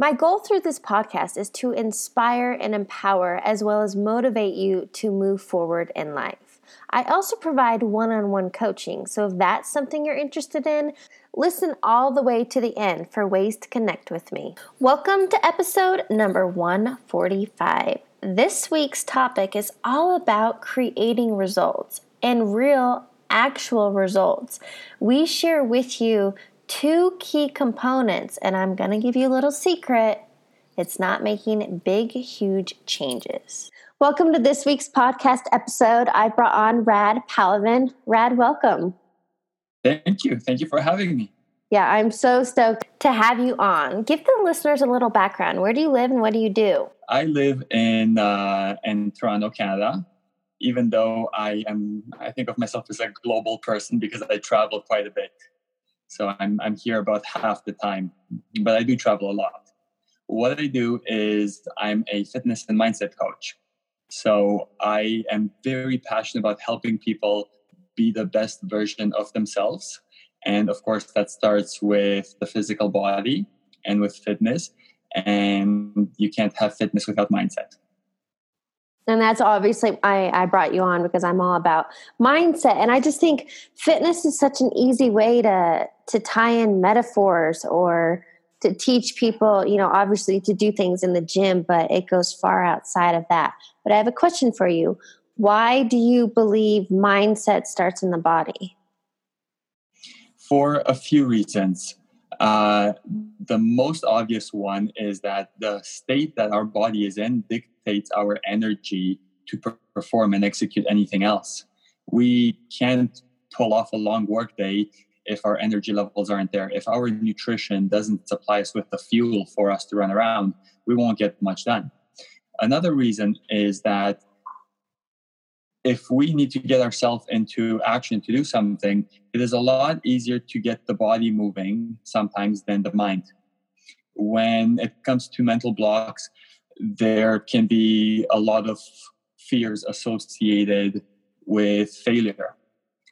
My goal through this podcast is to inspire and empower as well as motivate you to move forward in life. I also provide one on one coaching, so if that's something you're interested in, listen all the way to the end for ways to connect with me. Welcome to episode number 145. This week's topic is all about creating results and real, actual results. We share with you two key components, and I'm going to give you a little secret. It's not making big, huge changes. Welcome to this week's podcast episode. I brought on Rad Palavin. Rad, welcome. Thank you. Thank you for having me. Yeah, I'm so stoked to have you on. Give the listeners a little background. Where do you live and what do you do? I live in uh, in Toronto, Canada. Even though I am, I think of myself as a global person because I travel quite a bit. So I'm I'm here about half the time, but I do travel a lot. What I do is I'm a fitness and mindset coach. So I am very passionate about helping people be the best version of themselves and of course, that starts with the physical body and with fitness. And you can't have fitness without mindset. And that's obviously I, I brought you on because I'm all about mindset. And I just think fitness is such an easy way to to tie in metaphors or to teach people, you know, obviously to do things in the gym, but it goes far outside of that. But I have a question for you. Why do you believe mindset starts in the body? for a few reasons. Uh, the most obvious one is that the state that our body is in our energy to perform and execute anything else. We can't pull off a long workday if our energy levels aren't there. If our nutrition doesn't supply us with the fuel for us to run around, we won't get much done. Another reason is that if we need to get ourselves into action to do something, it is a lot easier to get the body moving sometimes than the mind. When it comes to mental blocks, there can be a lot of fears associated with failure.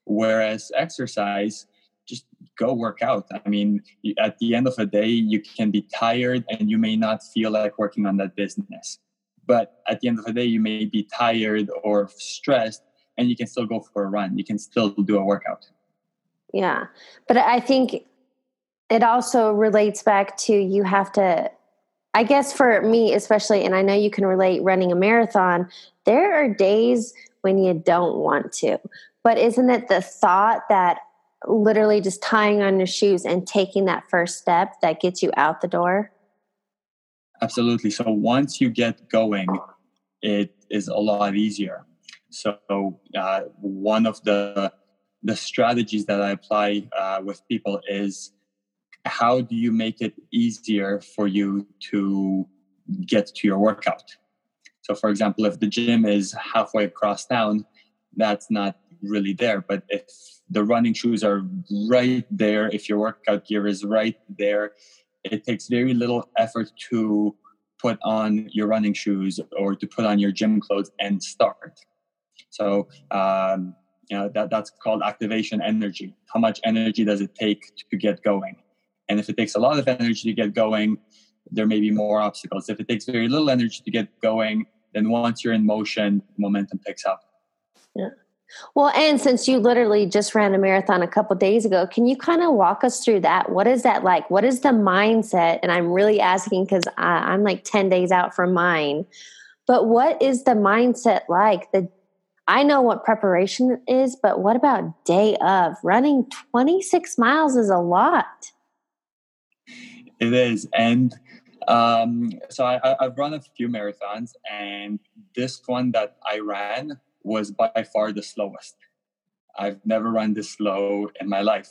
Whereas exercise, just go work out. I mean, at the end of the day, you can be tired and you may not feel like working on that business but at the end of the day, you may be tired or stressed and you can still go for a run. You can still do a workout. Yeah. But I think it also relates back to you have to, I guess for me especially, and I know you can relate running a marathon, there are days when you don't want to. But isn't it the thought that literally just tying on your shoes and taking that first step that gets you out the door? Absolutely. So once you get going, it is a lot easier. So uh, one of the the strategies that I apply uh, with people is how do you make it easier for you to get to your workout? So, for example, if the gym is halfway across town, that's not really there. But if the running shoes are right there, if your workout gear is right there, it takes very little effort to put on your running shoes or to put on your gym clothes and start. So, um, you know, that, that's called activation energy. How much energy does it take to get going? And if it takes a lot of energy to get going, there may be more obstacles. If it takes very little energy to get going, then once you're in motion, momentum picks up. Yeah. Well, and since you literally just ran a marathon a couple days ago, can you kind of walk us through that? What is that like? What is the mindset? And I'm really asking because I'm like 10 days out from mine. But what is the mindset like? The I know what preparation is, but what about day of? Running 26 miles is a lot. It is. And um, so I, I've run a few marathons, and this one that I ran was by far the slowest. I've never run this slow in my life.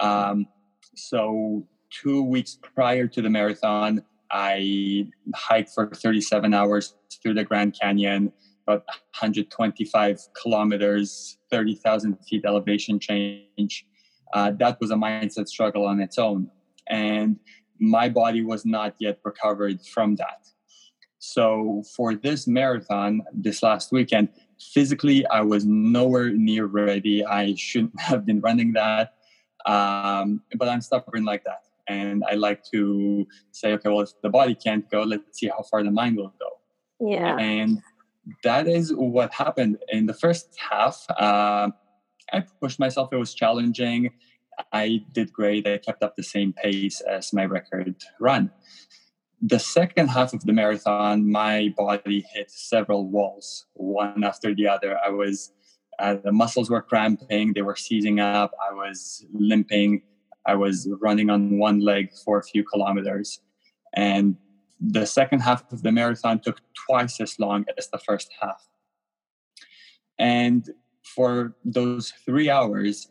Um, so, two weeks prior to the marathon, I hiked for 37 hours through the Grand Canyon, about 125 kilometers, 30,000 feet elevation change. Uh, that was a mindset struggle on its own. And my body was not yet recovered from that. So for this marathon this last weekend, physically I was nowhere near ready. I shouldn't have been running that, um, but I'm stubborn like that, and I like to say, okay, well, if the body can't go, let's see how far the mind will go. Yeah, and that is what happened in the first half. Uh, I pushed myself; it was challenging. I did great. I kept up the same pace as my record run the second half of the marathon, my body hit several walls, one after the other. I was, uh, the muscles were cramping, they were seizing up, I was limping, I was running on one leg for a few kilometers. And the second half of the marathon took twice as long as the first half. And for those three hours,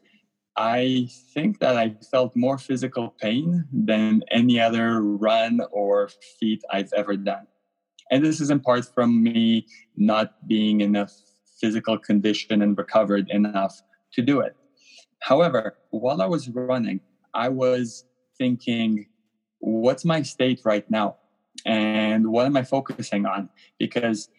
I think that I felt more physical pain than any other run or feat I've ever done. And this is in part from me not being in a physical condition and recovered enough to do it. However, while I was running, I was thinking, what's my state right now? And what am I focusing on? Because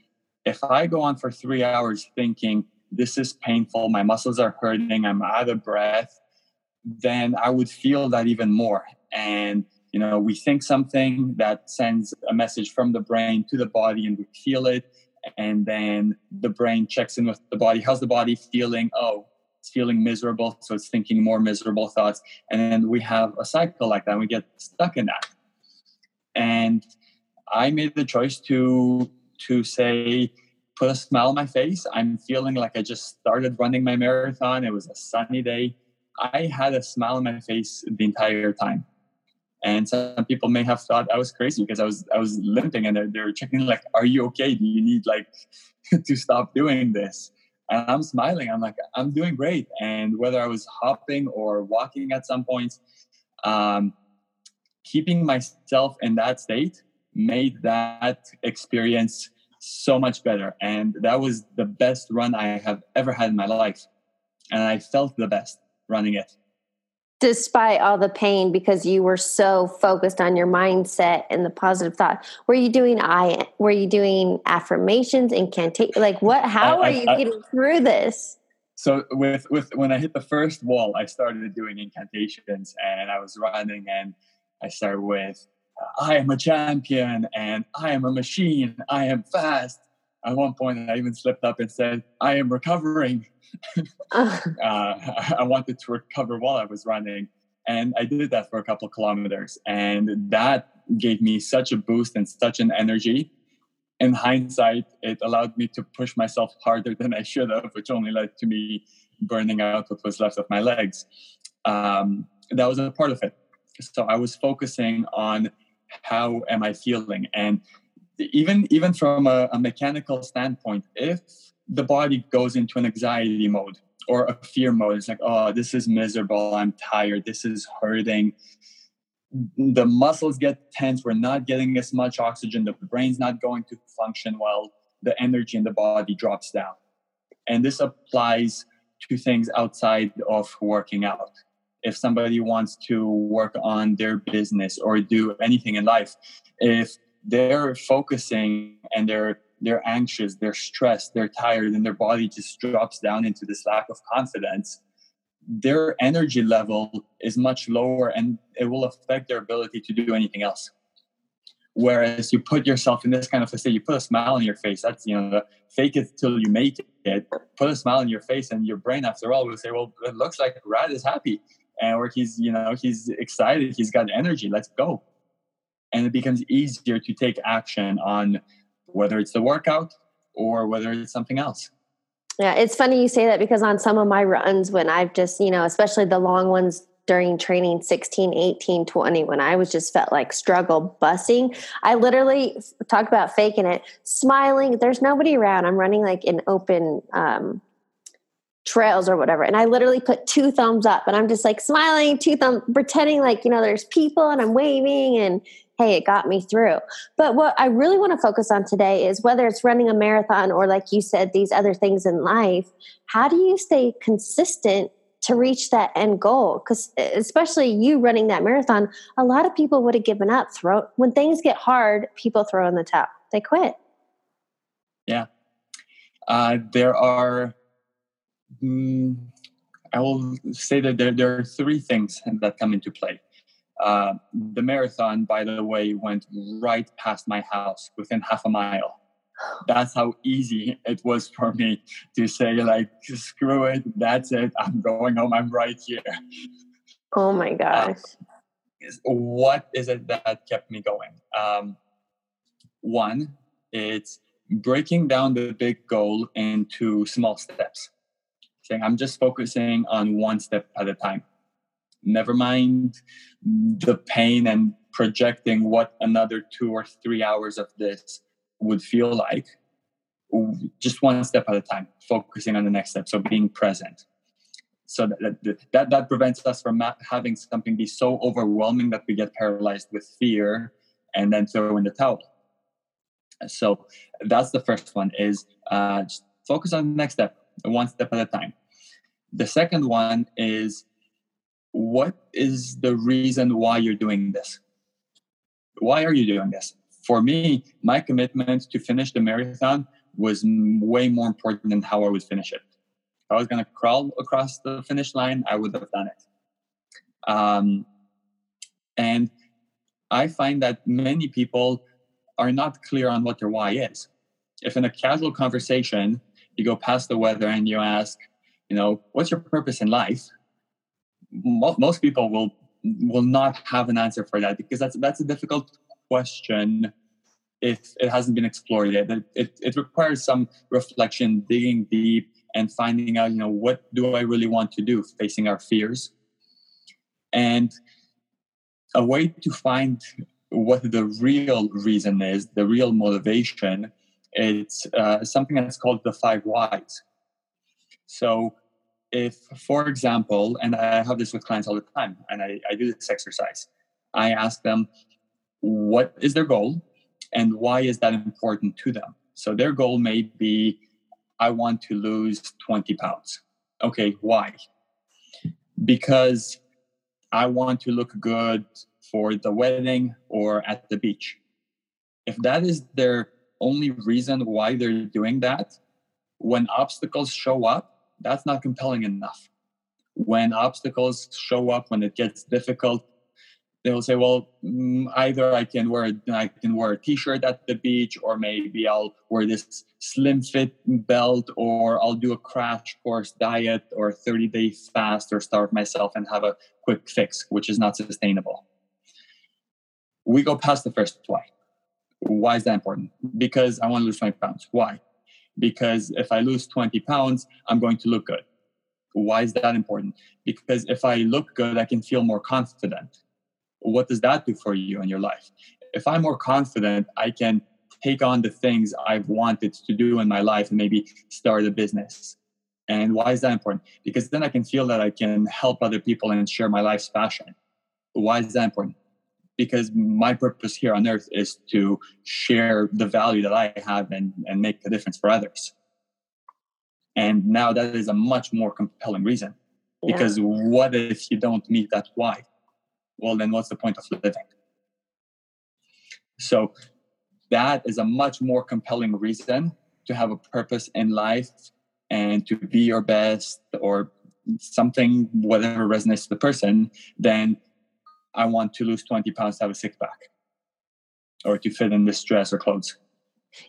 if I go on for three hours thinking, this is painful, my muscles are hurting, I'm out of breath, then I would feel that even more. And, you know, we think something that sends a message from the brain to the body and we feel it. And then the brain checks in with the body. How's the body feeling? Oh, it's feeling miserable. So it's thinking more miserable thoughts. And then we have a cycle like that. And we get stuck in that. And I made the choice to to say, put a smile on my face. I'm feeling like I just started running my marathon. It was a sunny day. I had a smile on my face the entire time. And some people may have thought I was crazy because I was I was limping and they're, they're checking like, are you okay? Do you need like to stop doing this? And I'm smiling. I'm like, I'm doing great. And whether I was hopping or walking at some points, um, keeping myself in that state made that experience so much better. And that was the best run I have ever had in my life. And I felt the best running it. Despite all the pain, because you were so focused on your mindset and the positive thought, were you doing I? Were you doing affirmations, incantation? Like what? How I, are you I, getting through this? So with with when I hit the first wall, I started doing incantations, and I was running, and I started with I am a champion and I am a machine. I am fast. At one point, I even slipped up and said, I am recovering. uh, I wanted to recover while I was running. And I did that for a couple of kilometers. And that gave me such a boost and such an energy. In hindsight, it allowed me to push myself harder than I should have, which only led to me burning out what was left of my legs. Um, that was a part of it. So I was focusing on how am I feeling? And even even from a, a mechanical standpoint, if the body goes into an anxiety mode or a fear mode, it's like, oh, this is miserable. I'm tired. This is hurting. The muscles get tense. We're not getting as much oxygen. The brain's not going to function well. The energy in the body drops down. And this applies to things outside of working out if somebody wants to work on their business or do anything in life if they're focusing and they're they're anxious they're stressed they're tired and their body just drops down into this lack of confidence their energy level is much lower and it will affect their ability to do anything else. Whereas you put yourself in this kind of a state you put a smile on your face that's you know fake it till you make it. Put a smile on your face and your brain after all will say well it looks like Rad is happy and where he's you know he's excited he's got energy let's go. And it becomes easier to take action on whether it's the workout or whether it's something else. Yeah it's funny you say that because on some of my runs when i've just you know especially the long ones during training 16 18 20 when i was just felt like struggle busing i literally talk about faking it smiling there's nobody around. I'm running like an open um, trails or whatever. And I literally put two thumbs up and I'm just like smiling, two thumbs, pretending like, you know, there's people and I'm waving and hey, it got me through. But what I really want to focus on today is whether it's running a marathon or, like you said, these other things in life, how do you stay consistent to reach that end goal? Because especially you running that marathon, a lot of people would have given up. Throw when things get hard, people throw in the towel. They quit. Yeah, uh, there are. Mm, I will say that there, there are three things that come into play. Uh, the marathon, by the way, went right past my house within half a mile. That's how easy it was for me to say, like, screw it, that's it, I'm going home, I'm right here. Oh my uh, gosh. Uh, what is it that kept me going? Um, one, it's breaking down the big goal into small steps. Saying, I'm just focusing on one step at a time. Never mind the pain and projecting what another two or three hours of this would feel like. Just one step at a time focusing on the next step. So being present. So that that, that prevents us from having something be so overwhelming that we get paralyzed with fear and then throw in the towel. So that's the first one is uh, just focus on the next step one step at a time the second one is what is the reason why you're doing this? Why are you doing this? For me, my commitment to finish the marathon was way more important than how I would finish it. If I was going to crawl across the finish line, I would have done it. Um, and I find that many people are not clear on what their why is. If in a casual conversation you go past the weather and you ask, you know, what's your purpose in life? most people will will not have an answer for that because that's that's a difficult question if it hasn't been explored yet. It, it, it requires some reflection, digging deep, and finding out, you know, what do I really want to do, facing our fears. And a way to find what the real reason is, the real motivation, it's uh, something that's called the five whys. So if, for example, and I have this with clients all the time, and I, I do this exercise, I ask them, what is their goal and why is that important to them? So their goal may be, I want to lose 20 pounds. Okay, why? Because I want to look good for the wedding or at the beach. If that is their only reason why they're doing that, when obstacles show up, that's not compelling enough. When obstacles show up, when it gets difficult, they'll say, "Well, mm, either I can wear I can wear a T-shirt at the beach, or maybe I'll wear this slim fit belt, or I'll do a crash course diet, or 30 day fast, or starve myself and have a quick fix, which is not sustainable." We go past the first why. Why is that important? Because I want to lose 20 pounds. Why? because if I lose 20 pounds, I'm going to look good. Why is that important? Because if I look good, I can feel more confident. What does that do for you in your life? If I'm more confident, I can take on the things I've wanted to do in my life and maybe start a business. And why is that important? Because then I can feel that I can help other people and share my life's passion. Why is that important? Because my purpose here on earth is to share the value that I have and, and make a difference for others. And now that is a much more compelling reason. Yeah. Because what if you don't meet that why? Well, then what's the point of living? So that is a much more compelling reason to have a purpose in life and to be your best or something, whatever resonates to the person, than I want to lose 20 pounds to have a six pack or to fit in this dress or clothes.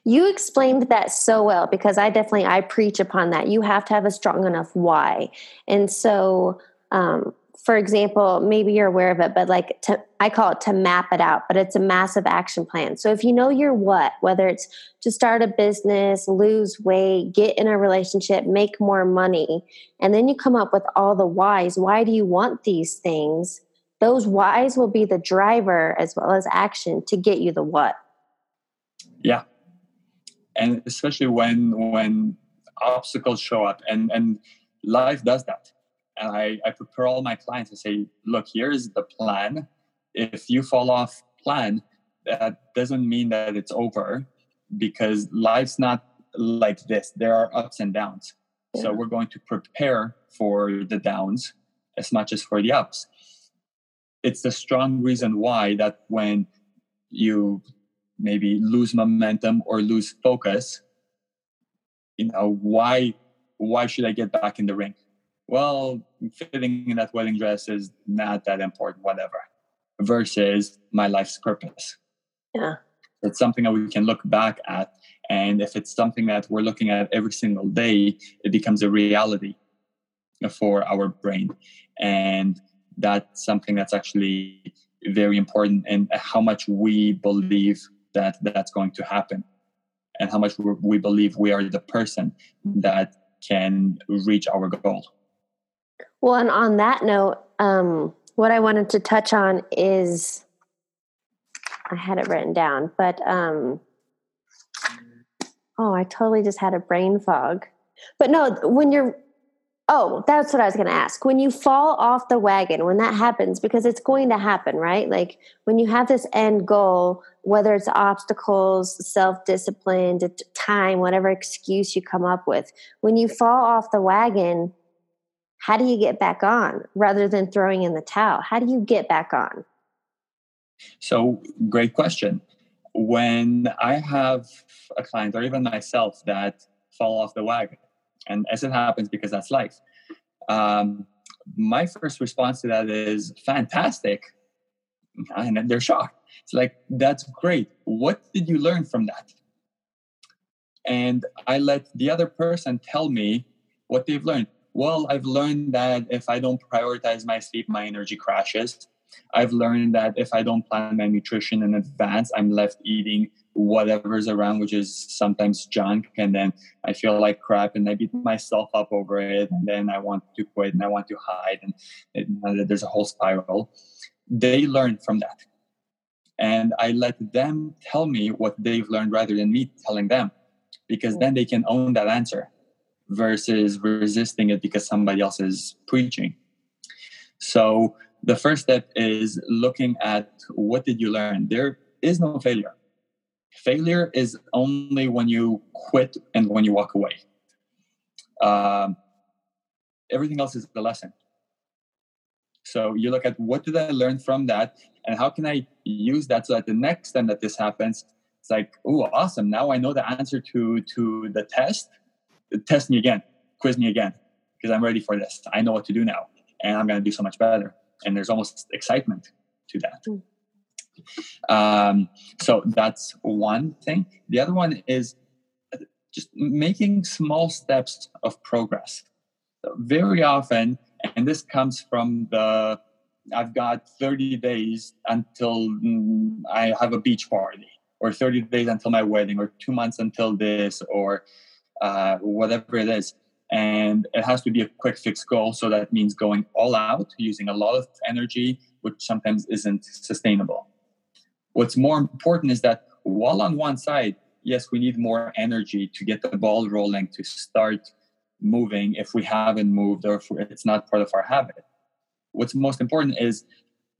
You explained that so well because I definitely I preach upon that. You have to have a strong enough why. And so um, for example, maybe you're aware of it, but like to, I call it to map it out, but it's a massive action plan. So if you know your what, whether it's to start a business, lose weight, get in a relationship, make more money, and then you come up with all the whys. Why do you want these things? Those whys will be the driver as well as action to get you the what yeah and especially when when obstacles show up and and life does that and i i prepare all my clients to say look here's the plan if you fall off plan that doesn't mean that it's over because life's not like this. There are ups and downs. Yeah. So we're going to prepare for the downs as much as for the ups. It's the strong reason why that when you maybe lose momentum or lose focus, you know, why why should I get back in the ring? Well, fitting in that wedding dress is not that important, whatever. Versus my life's purpose. Yeah. It's something that we can look back at. And if it's something that we're looking at every single day, it becomes a reality for our brain. And that's something that's actually very important and how much we believe that that's going to happen and how much we believe we are the person that can reach our goal. Well, and on that note, um, what I wanted to touch on is I had it written down, but um, oh, I totally just had a brain fog. But no, when you're Oh, that's what I was going to ask. When you fall off the wagon, when that happens, because it's going to happen, right? Like when you have this end goal, whether it's obstacles, self discipline, time, whatever excuse you come up with, when you fall off the wagon, how do you get back on rather than throwing in the towel? How do you get back on? So, great question. When I have a client or even myself that fall off the wagon, and as it happens because that's life. Um, my first response to that is fantastic. And they're shocked. It's like that's great. What did you learn from that? And i let the other person tell me what they've learned. Well i've learned that if i don't prioritize my sleep my energy crashes i've learned that if i don't plan my nutrition in advance i'm left eating whatever's around, which is sometimes junk, and then I feel like crap, and I beat myself up over it, and then I want to quit and I want to hide, and it, there's a whole spiral. They learn from that, and I let them tell me what they've learned rather than me telling them, because then they can own that answer versus resisting it because somebody else is preaching. So the first step is looking at what did you learn. There is no failure Failure is only when you quit and when you walk away. Um, everything else is the lesson. So you look at what did I learn from that, and how can I use that so that the next time that this happens, it's like, oh, awesome! Now I know the answer to to the test. Test me again, quiz me again, because I'm ready for this. I know what to do now, and I'm going to do so much better. And there's almost excitement to that. Mm. Um, so that's one thing. The other one is just making small steps of progress. So very often, and this comes from the I've got 30 days until mm, I have a beach party, or 30 days until my wedding, or two months until this, or uh, whatever it is. And it has to be a quick fix goal. So that means going all out, using a lot of energy, which sometimes isn't sustainable. What's more important is that while on one side, yes, we need more energy to get the ball rolling, to start moving if we haven't moved or if it's not part of our habit. What's most important is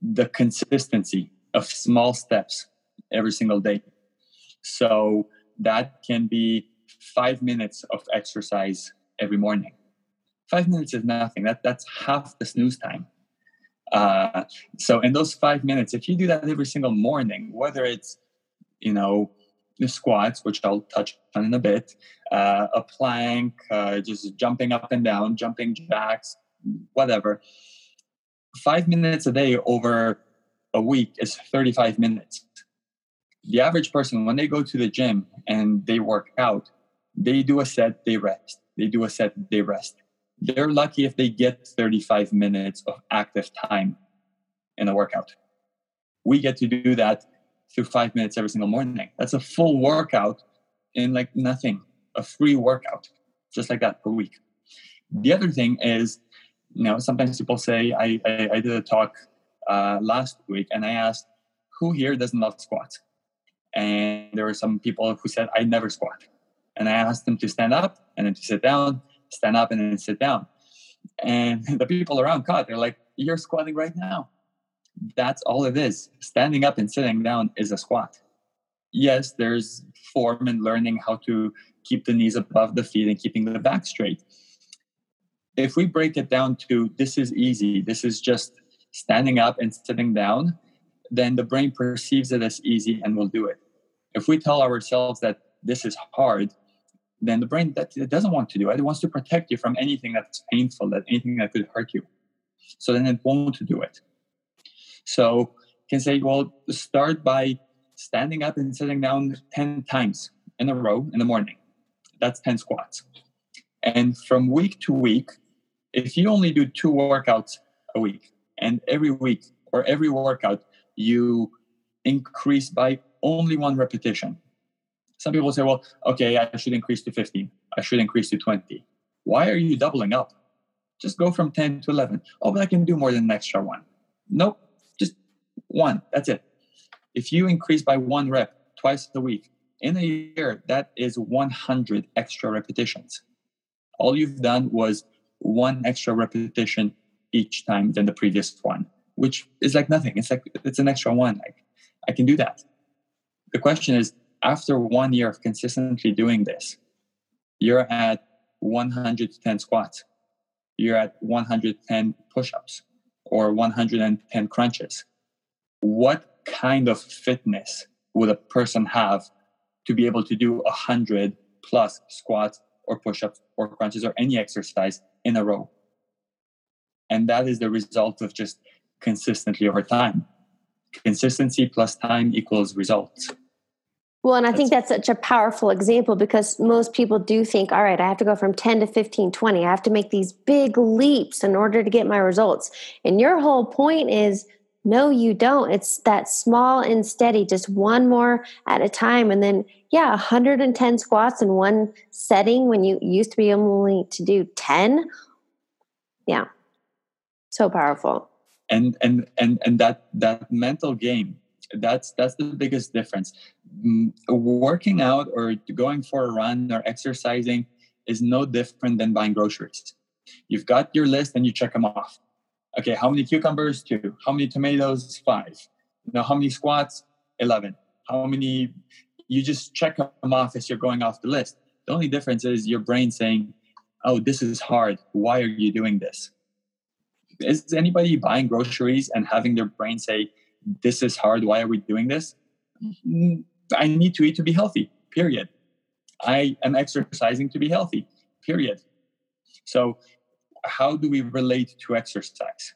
the consistency of small steps every single day. So that can be five minutes of exercise every morning. Five minutes is nothing. That that's half the snooze time. Uh, so in those five minutes, if you do that every single morning, whether it's you know the squats, which I'll touch on in a bit, uh, a plank, uh, just jumping up and down, jumping jacks, whatever. Five minutes a day over a week is 35 minutes. The average person, when they go to the gym and they work out, they do a set, they rest. They do a set, they rest they're lucky if they get 35 minutes of active time in a workout. We get to do that through five minutes every single morning. That's a full workout in like nothing, a free workout, just like that per week. The other thing is, you know, sometimes people say, I, I, I did a talk uh, last week and I asked, who here doesn't love squats? And there were some people who said, I never squat. And I asked them to stand up and then to sit down stand up and then sit down. And the people around caught, they're like, You're squatting right now. That's all it is. Standing up and sitting down is a squat. Yes, there's form and learning how to keep the knees above the feet and keeping the back straight. If we break it down to this is easy, this is just standing up and sitting down, then the brain perceives it as easy and will do it. If we tell ourselves that this is hard, then the brain that it doesn't want to do it. It wants to protect you from anything that's painful, that anything that could hurt you. So then it won't do it. So you can say, well, start by standing up and sitting down 10 times in a row in the morning. That's 10 squats. And from week to week, if you only do two workouts a week, and every week or every workout you increase by only one repetition. Some people say, well, okay, I should increase to 15. I should increase to 20. Why are you doubling up? Just go from 10 to 11. Oh, but I can do more than an extra one. Nope, just one. That's it. If you increase by one rep twice a week, in a year, that is 100 extra repetitions. All you've done was one extra repetition each time than the previous one, which is like nothing. It's like it's an extra one. Like I can do that. The question is, after one year of consistently doing this, you're at 110 squats, you're at 110 push-ups, or 110 crunches. What kind of fitness would a person have to be able to do 100 plus squats or push-ups or crunches or any exercise in a row? And that is the result of just consistently over time. Consistency plus time equals results. Well, and I think that's such a powerful example because most people do think, all right, I have to go from 10 to 15, 20. I have to make these big leaps in order to get my results. And your whole point is no, you don't. It's that small and steady, just one more at a time. And then, yeah, 110 squats in one setting when you used to be only to do 10. Yeah so powerful and and and and that that mental game that's that's the biggest difference. Working out or going for a run or exercising is no different than buying groceries. You've got your list and you check them off. Okay how many cucumbers? Two. How many tomatoes? Five. Now how many squats? 11 how many you just check them off as you're going off the list. The only difference is your brain saying oh this is hard. Why are you doing this? Is anybody buying groceries and having their brain say, This is hard. Why are we doing this? Mm, I need to eat to be healthy, period. I am exercising to be healthy, period. So, how do we relate to exercise?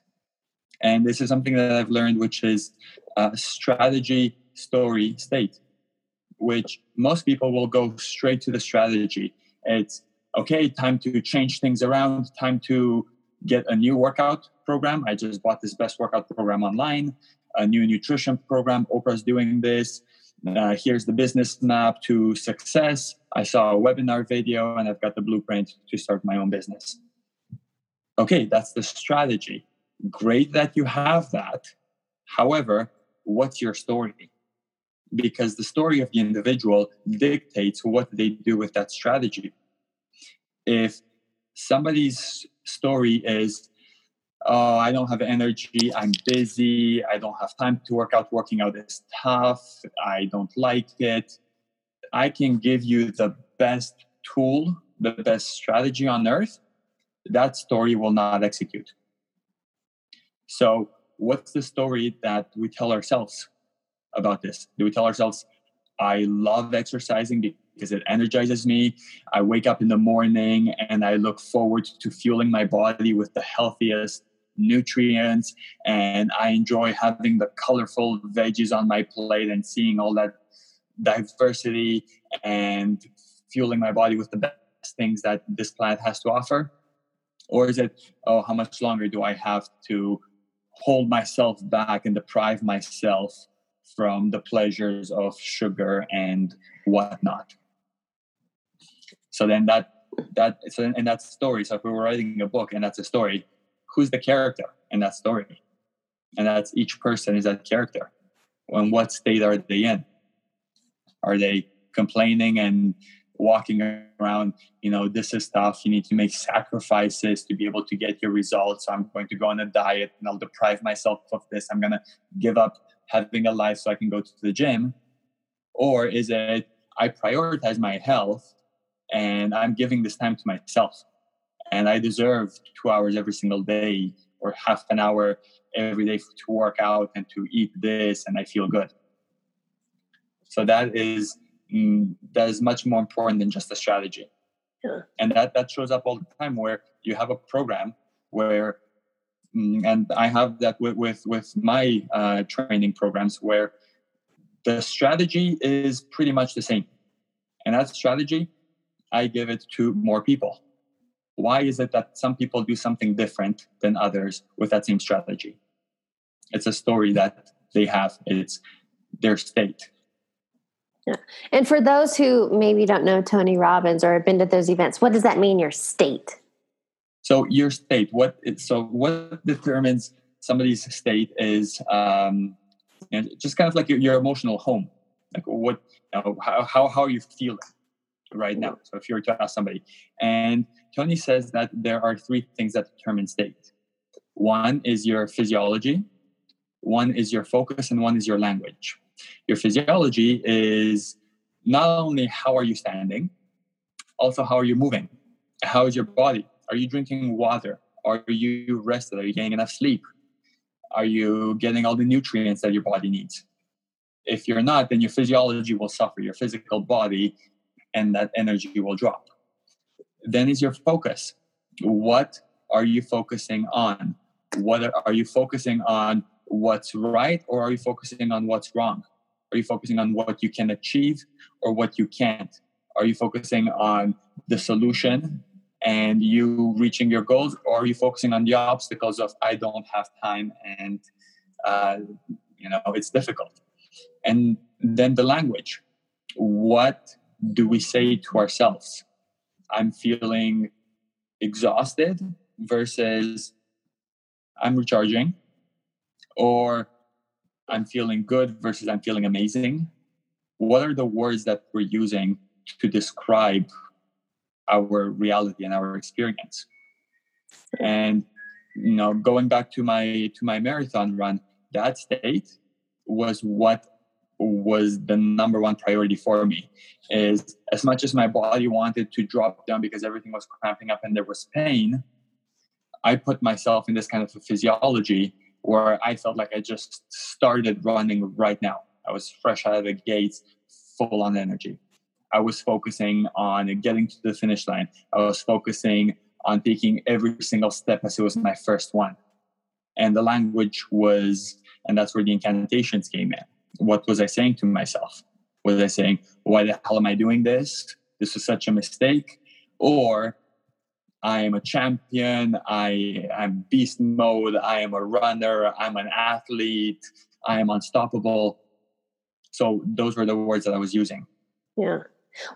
And this is something that I've learned, which is strategy, story, state, which most people will go straight to the strategy. It's okay, time to change things around, time to get a new workout program. I just bought this best workout program online, a new nutrition program. Oprah's doing this. Uh, here's the business map to success. I saw a webinar video and I've got the blueprint to start my own business. Okay, that's the strategy. Great that you have that. However, what's your story? Because the story of the individual dictates what they do with that strategy. If somebody's story is oh i don't have energy. I'm busy. I don't have time to work out working out is tough i don't like it. I can give you the best tool the best strategy on earth. That story will not execute. So what's the story that we tell ourselves about this? Do we tell ourselves i love exercising because it energizes me. I wake up in the morning and I look forward to fueling my body with the healthiest nutrients. And I enjoy having the colorful veggies on my plate and seeing all that diversity and fueling my body with the best things that this plant has to offer? Or is it, oh, how much longer do I have to hold myself back and deprive myself from the pleasures of sugar and whatnot? So then that that so and that's story. So if we were writing a book and that's a story, who's the character in that story? And that's each person is that character. And what state are they in? Are they complaining and walking around, you know, this is tough. You need to make sacrifices to be able to get your results. So I'm going to go on a diet and I'll deprive myself of this. I'm going to give up having a life so I can go to the gym? Or is it I prioritize my health and I'm giving this time to myself and I deserve two hours every single day or half an hour every day to work out and to eat this and I feel good. So that is mm, that is much more important than just a strategy. Yeah. And that that shows up all the time where you have a program where mm, and I have that with with, with my uh, training programs where the strategy is pretty much the same. And that strategy, I give it to more people. Why is it that some people do something different than others with that same strategy? It's a story that they have, it's their state. Yeah. And for those who maybe don't know Tony Robbins or have been to those events, what does that mean, your state? So your state, what it, so what determines somebody's state is um, you know, just kind of like your, your emotional home. Like what, you know, how, how, how are you feeling right now? So if you were to ask somebody, and Tony says that there are three things that determine state. One is your physiology, one is your focus, and one is your language. Your physiology is not only how are you standing, also how are you moving? How is your body? Are you drinking water? Are you rested? Are you getting enough sleep? Are you getting all the nutrients that your body needs? If you're not, then your physiology will suffer, your physical body, and that energy will drop. Then is your focus. What are you focusing on? What are, are you focusing on what's right or are you focusing on what's wrong? Are you focusing on what you can achieve or what you can't? Are you focusing on the solution and you reaching your goals or are you focusing on the obstacles of i don't have time and uh, you know it's difficult and then the language what do we say to ourselves i'm feeling exhausted versus i'm recharging or i'm feeling good versus i'm feeling amazing. What are the words that we're using to describe our reality and our experience? And you know going back to my to my marathon run that state was what was the number one priority for me is as much as my body wanted to drop down because everything was cramping up and there was pain i put myself in this kind of physiology where i felt like i just started running right now i was fresh out of the gates full on energy I was focusing on getting to the finish line. I was focusing on taking every single step as it was my first one. And the language was, and that's where the incantations came in. What was I saying to myself? Was I saying, why the hell am I doing this? This is such a mistake. Or I am a champion. I am beast mode. I am a runner. I'm an athlete. I am unstoppable. So those were the words that I was using. Yeah.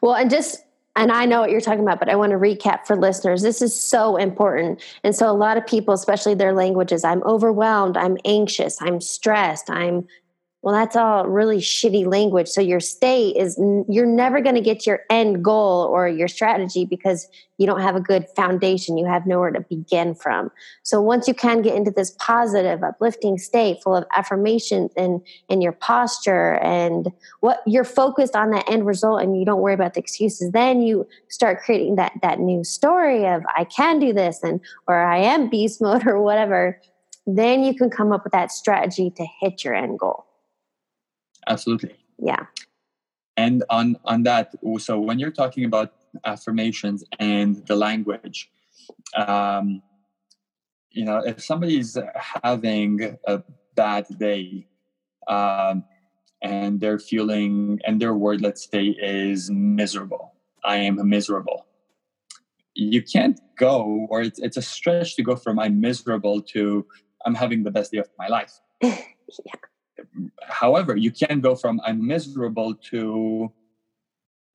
Well, and just and I know what you're talking about, but I want to recap for listeners. This is so important. And so, a lot of people, especially their languages, I'm overwhelmed, I'm anxious, I'm stressed, I'm well, that's all really shitty language. So your state is you're never going to get your end goal or your strategy because you don't have a good foundation. You have nowhere to begin from. So once you can get into this positive, uplifting state full of affirmations and in your posture and what you're focused on that end result and you don't worry about the excuses, then you start creating that that new story of I can do this and or I am beast mode or whatever. Then you can come up with that strategy to hit your end goal absolutely. Yeah. And on on that so when you're talking about affirmations and the language um you know if somebody's having a bad day um and they're feeling and their word let's say is miserable i am miserable you can't go or it's, it's a stretch to go from i'm miserable to i'm having the best day of my life. Yeah however, you can go from I'm miserable to,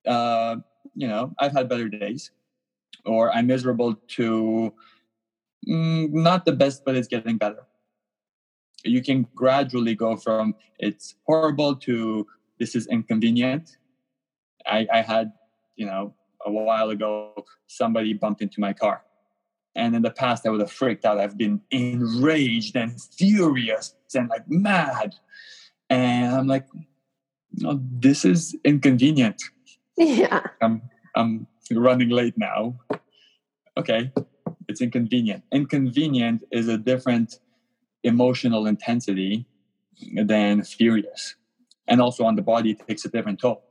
uh, you know, I've had better days, or I'm miserable to mm, not the best, but it's getting better. You can gradually go from it's horrible to this is inconvenient. I, I had, you know, a while ago, somebody bumped into my car. And in the past, I would have freaked out. I've been enraged and furious and like mad. And I'm like, no, this is inconvenient. Yeah. I'm, I'm running late now. Okay, it's inconvenient. Inconvenient is a different emotional intensity than furious. And also on the body, it takes a different toll.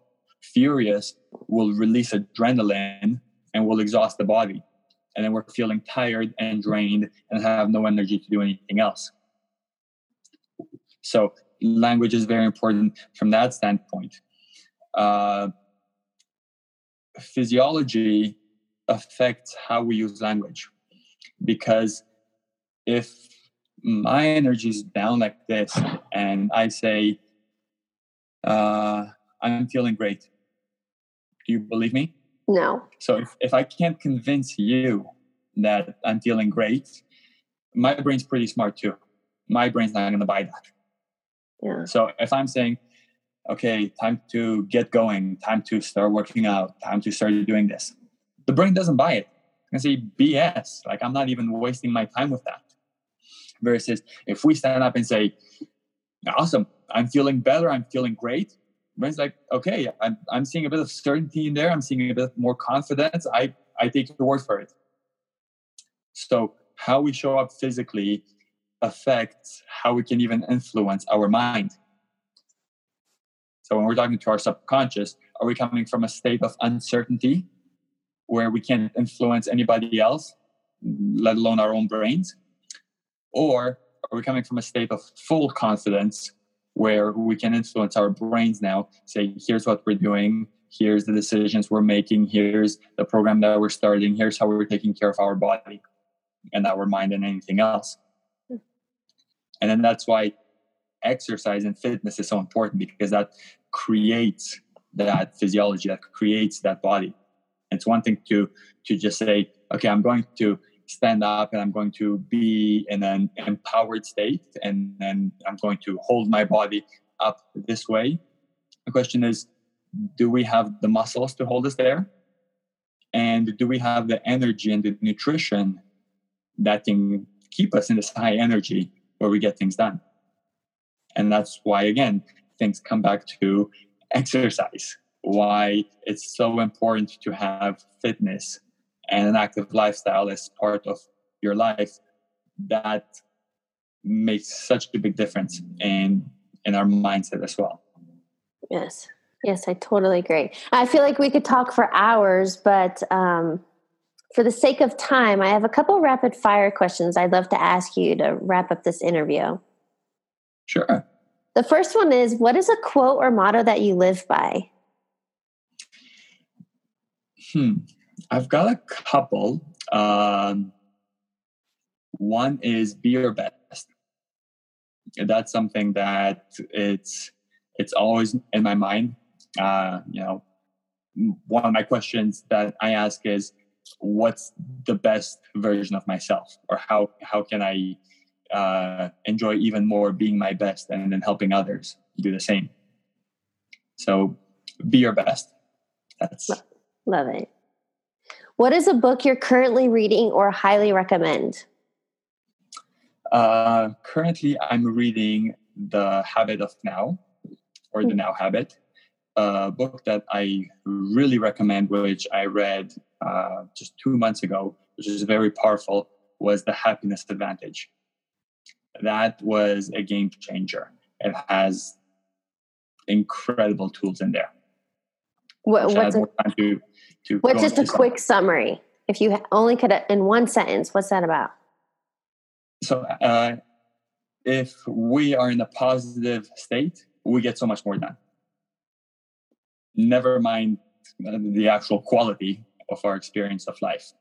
Furious will release adrenaline and will exhaust the body. And then we're feeling tired and drained and have no energy to do anything else. So, language is very important from that standpoint. Uh, physiology affects how we use language because if my energy is down like this and I say, uh, I'm feeling great, do you believe me? No. So if, if I can't convince you that I'm feeling great, my brain's pretty smart too. My brain's not going to buy that. Yeah. So if I'm saying, okay, time to get going, time to start working out, time to start doing this, the brain doesn't buy it. I say BS. Like I'm not even wasting my time with that. Versus if we stand up and say, awesome, I'm feeling better, I'm feeling great. Brain's like, okay, I'm, I'm seeing a bit of certainty in there. I'm seeing a bit more confidence. I, I take your word for it. So how we show up physically affects how we can even influence our mind. So when we're talking to our subconscious, are we coming from a state of uncertainty where we can't influence anybody else, let alone our own brains? Or are we coming from a state of full confidence where we can influence our brains now, say, here's what we're doing, here's the decisions we're making, here's the program that we're starting, here's how we're taking care of our body and our mind and anything else. Hmm. And then that's why exercise and fitness is so important because that creates that physiology, that creates that body. It's one thing to to just say, okay, I'm going to stand up and I'm going to be in an empowered state and then I'm going to hold my body up this way. The question is, do we have the muscles to hold us there? And do we have the energy and the nutrition that can keep us in this high energy where we get things done? And that's why, again, things come back to exercise why it's so important to have fitness and an active lifestyle as part of your life that makes such a big difference in in our mindset as well. Yes. Yes i totally agree. I feel like we could talk for hours but um, for the sake of time i have a couple rapid fire questions i'd love to ask you to wrap up this interview. Sure. The first one is what is a quote or motto that you live by? Hmm. I've got a couple. Um, one is be your best. That's something that it's it's always in my mind. Uh, you know, one of my questions that I ask is, "What's the best version of myself?" Or how how can I uh, enjoy even more being my best and then helping others do the same? So, be your best. That's Love it. What is a book you're currently reading or highly recommend? Uh, currently, I'm reading The Habit of Now or The hmm. Now Habit, a book that I really recommend, which I read uh, just two months ago, which is very powerful, was The Happiness Advantage. That was a game changer. It has incredible tools in there. What, what's a, to, what's just a quick summary? If you only could, in one sentence, what's that about? So, uh, if we are in a positive state, we get so much more done. Never mind the actual quality of our experience of life.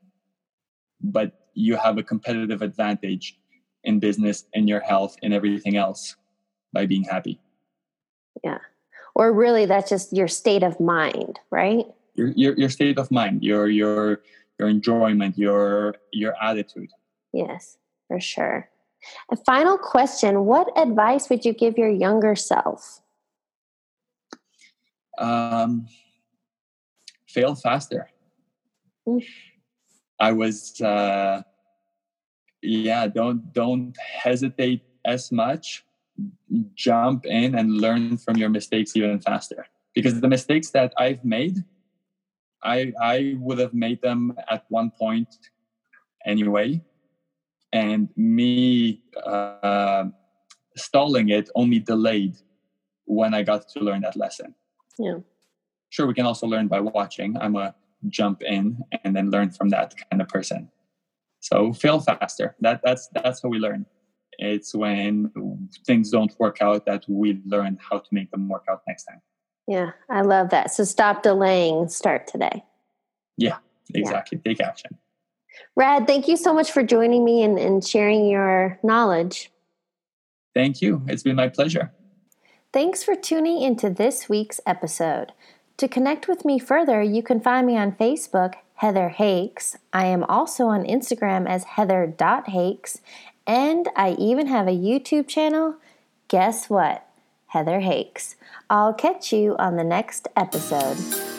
But you have a competitive advantage in business, in your health, in everything else by being happy. Yeah or really that's just your state of mind right your, your, your state of mind your your your enjoyment your your attitude yes for sure a final question what advice would you give your younger self um, fail faster Mm. I was, uh, yeah, don't don't hesitate as much. Jump in and learn from your mistakes even faster. Because the mistakes that I've made, I I would have made them at one point anyway, and me uh, stalling it only delayed when I got to learn that lesson. Yeah. Sure, we can also learn by watching. I'm a jump in and then learn from that kind of person. So fail faster. That that's that's how we learn. It's when things don't work out that we learn how to make them work out next time. Yeah, I love that. So stop delaying, start today. Yeah, exactly. Yeah. Take action. Rad, thank you so much for joining me and, and sharing your knowledge. Thank you. It's been my pleasure. Thanks for tuning into this week's episode. To connect with me further, you can find me on Facebook, Heather Hakes. I am also on Instagram as heather.hakes, and I even have a YouTube channel. Guess what? Heather Hakes. I'll catch you on the next episode.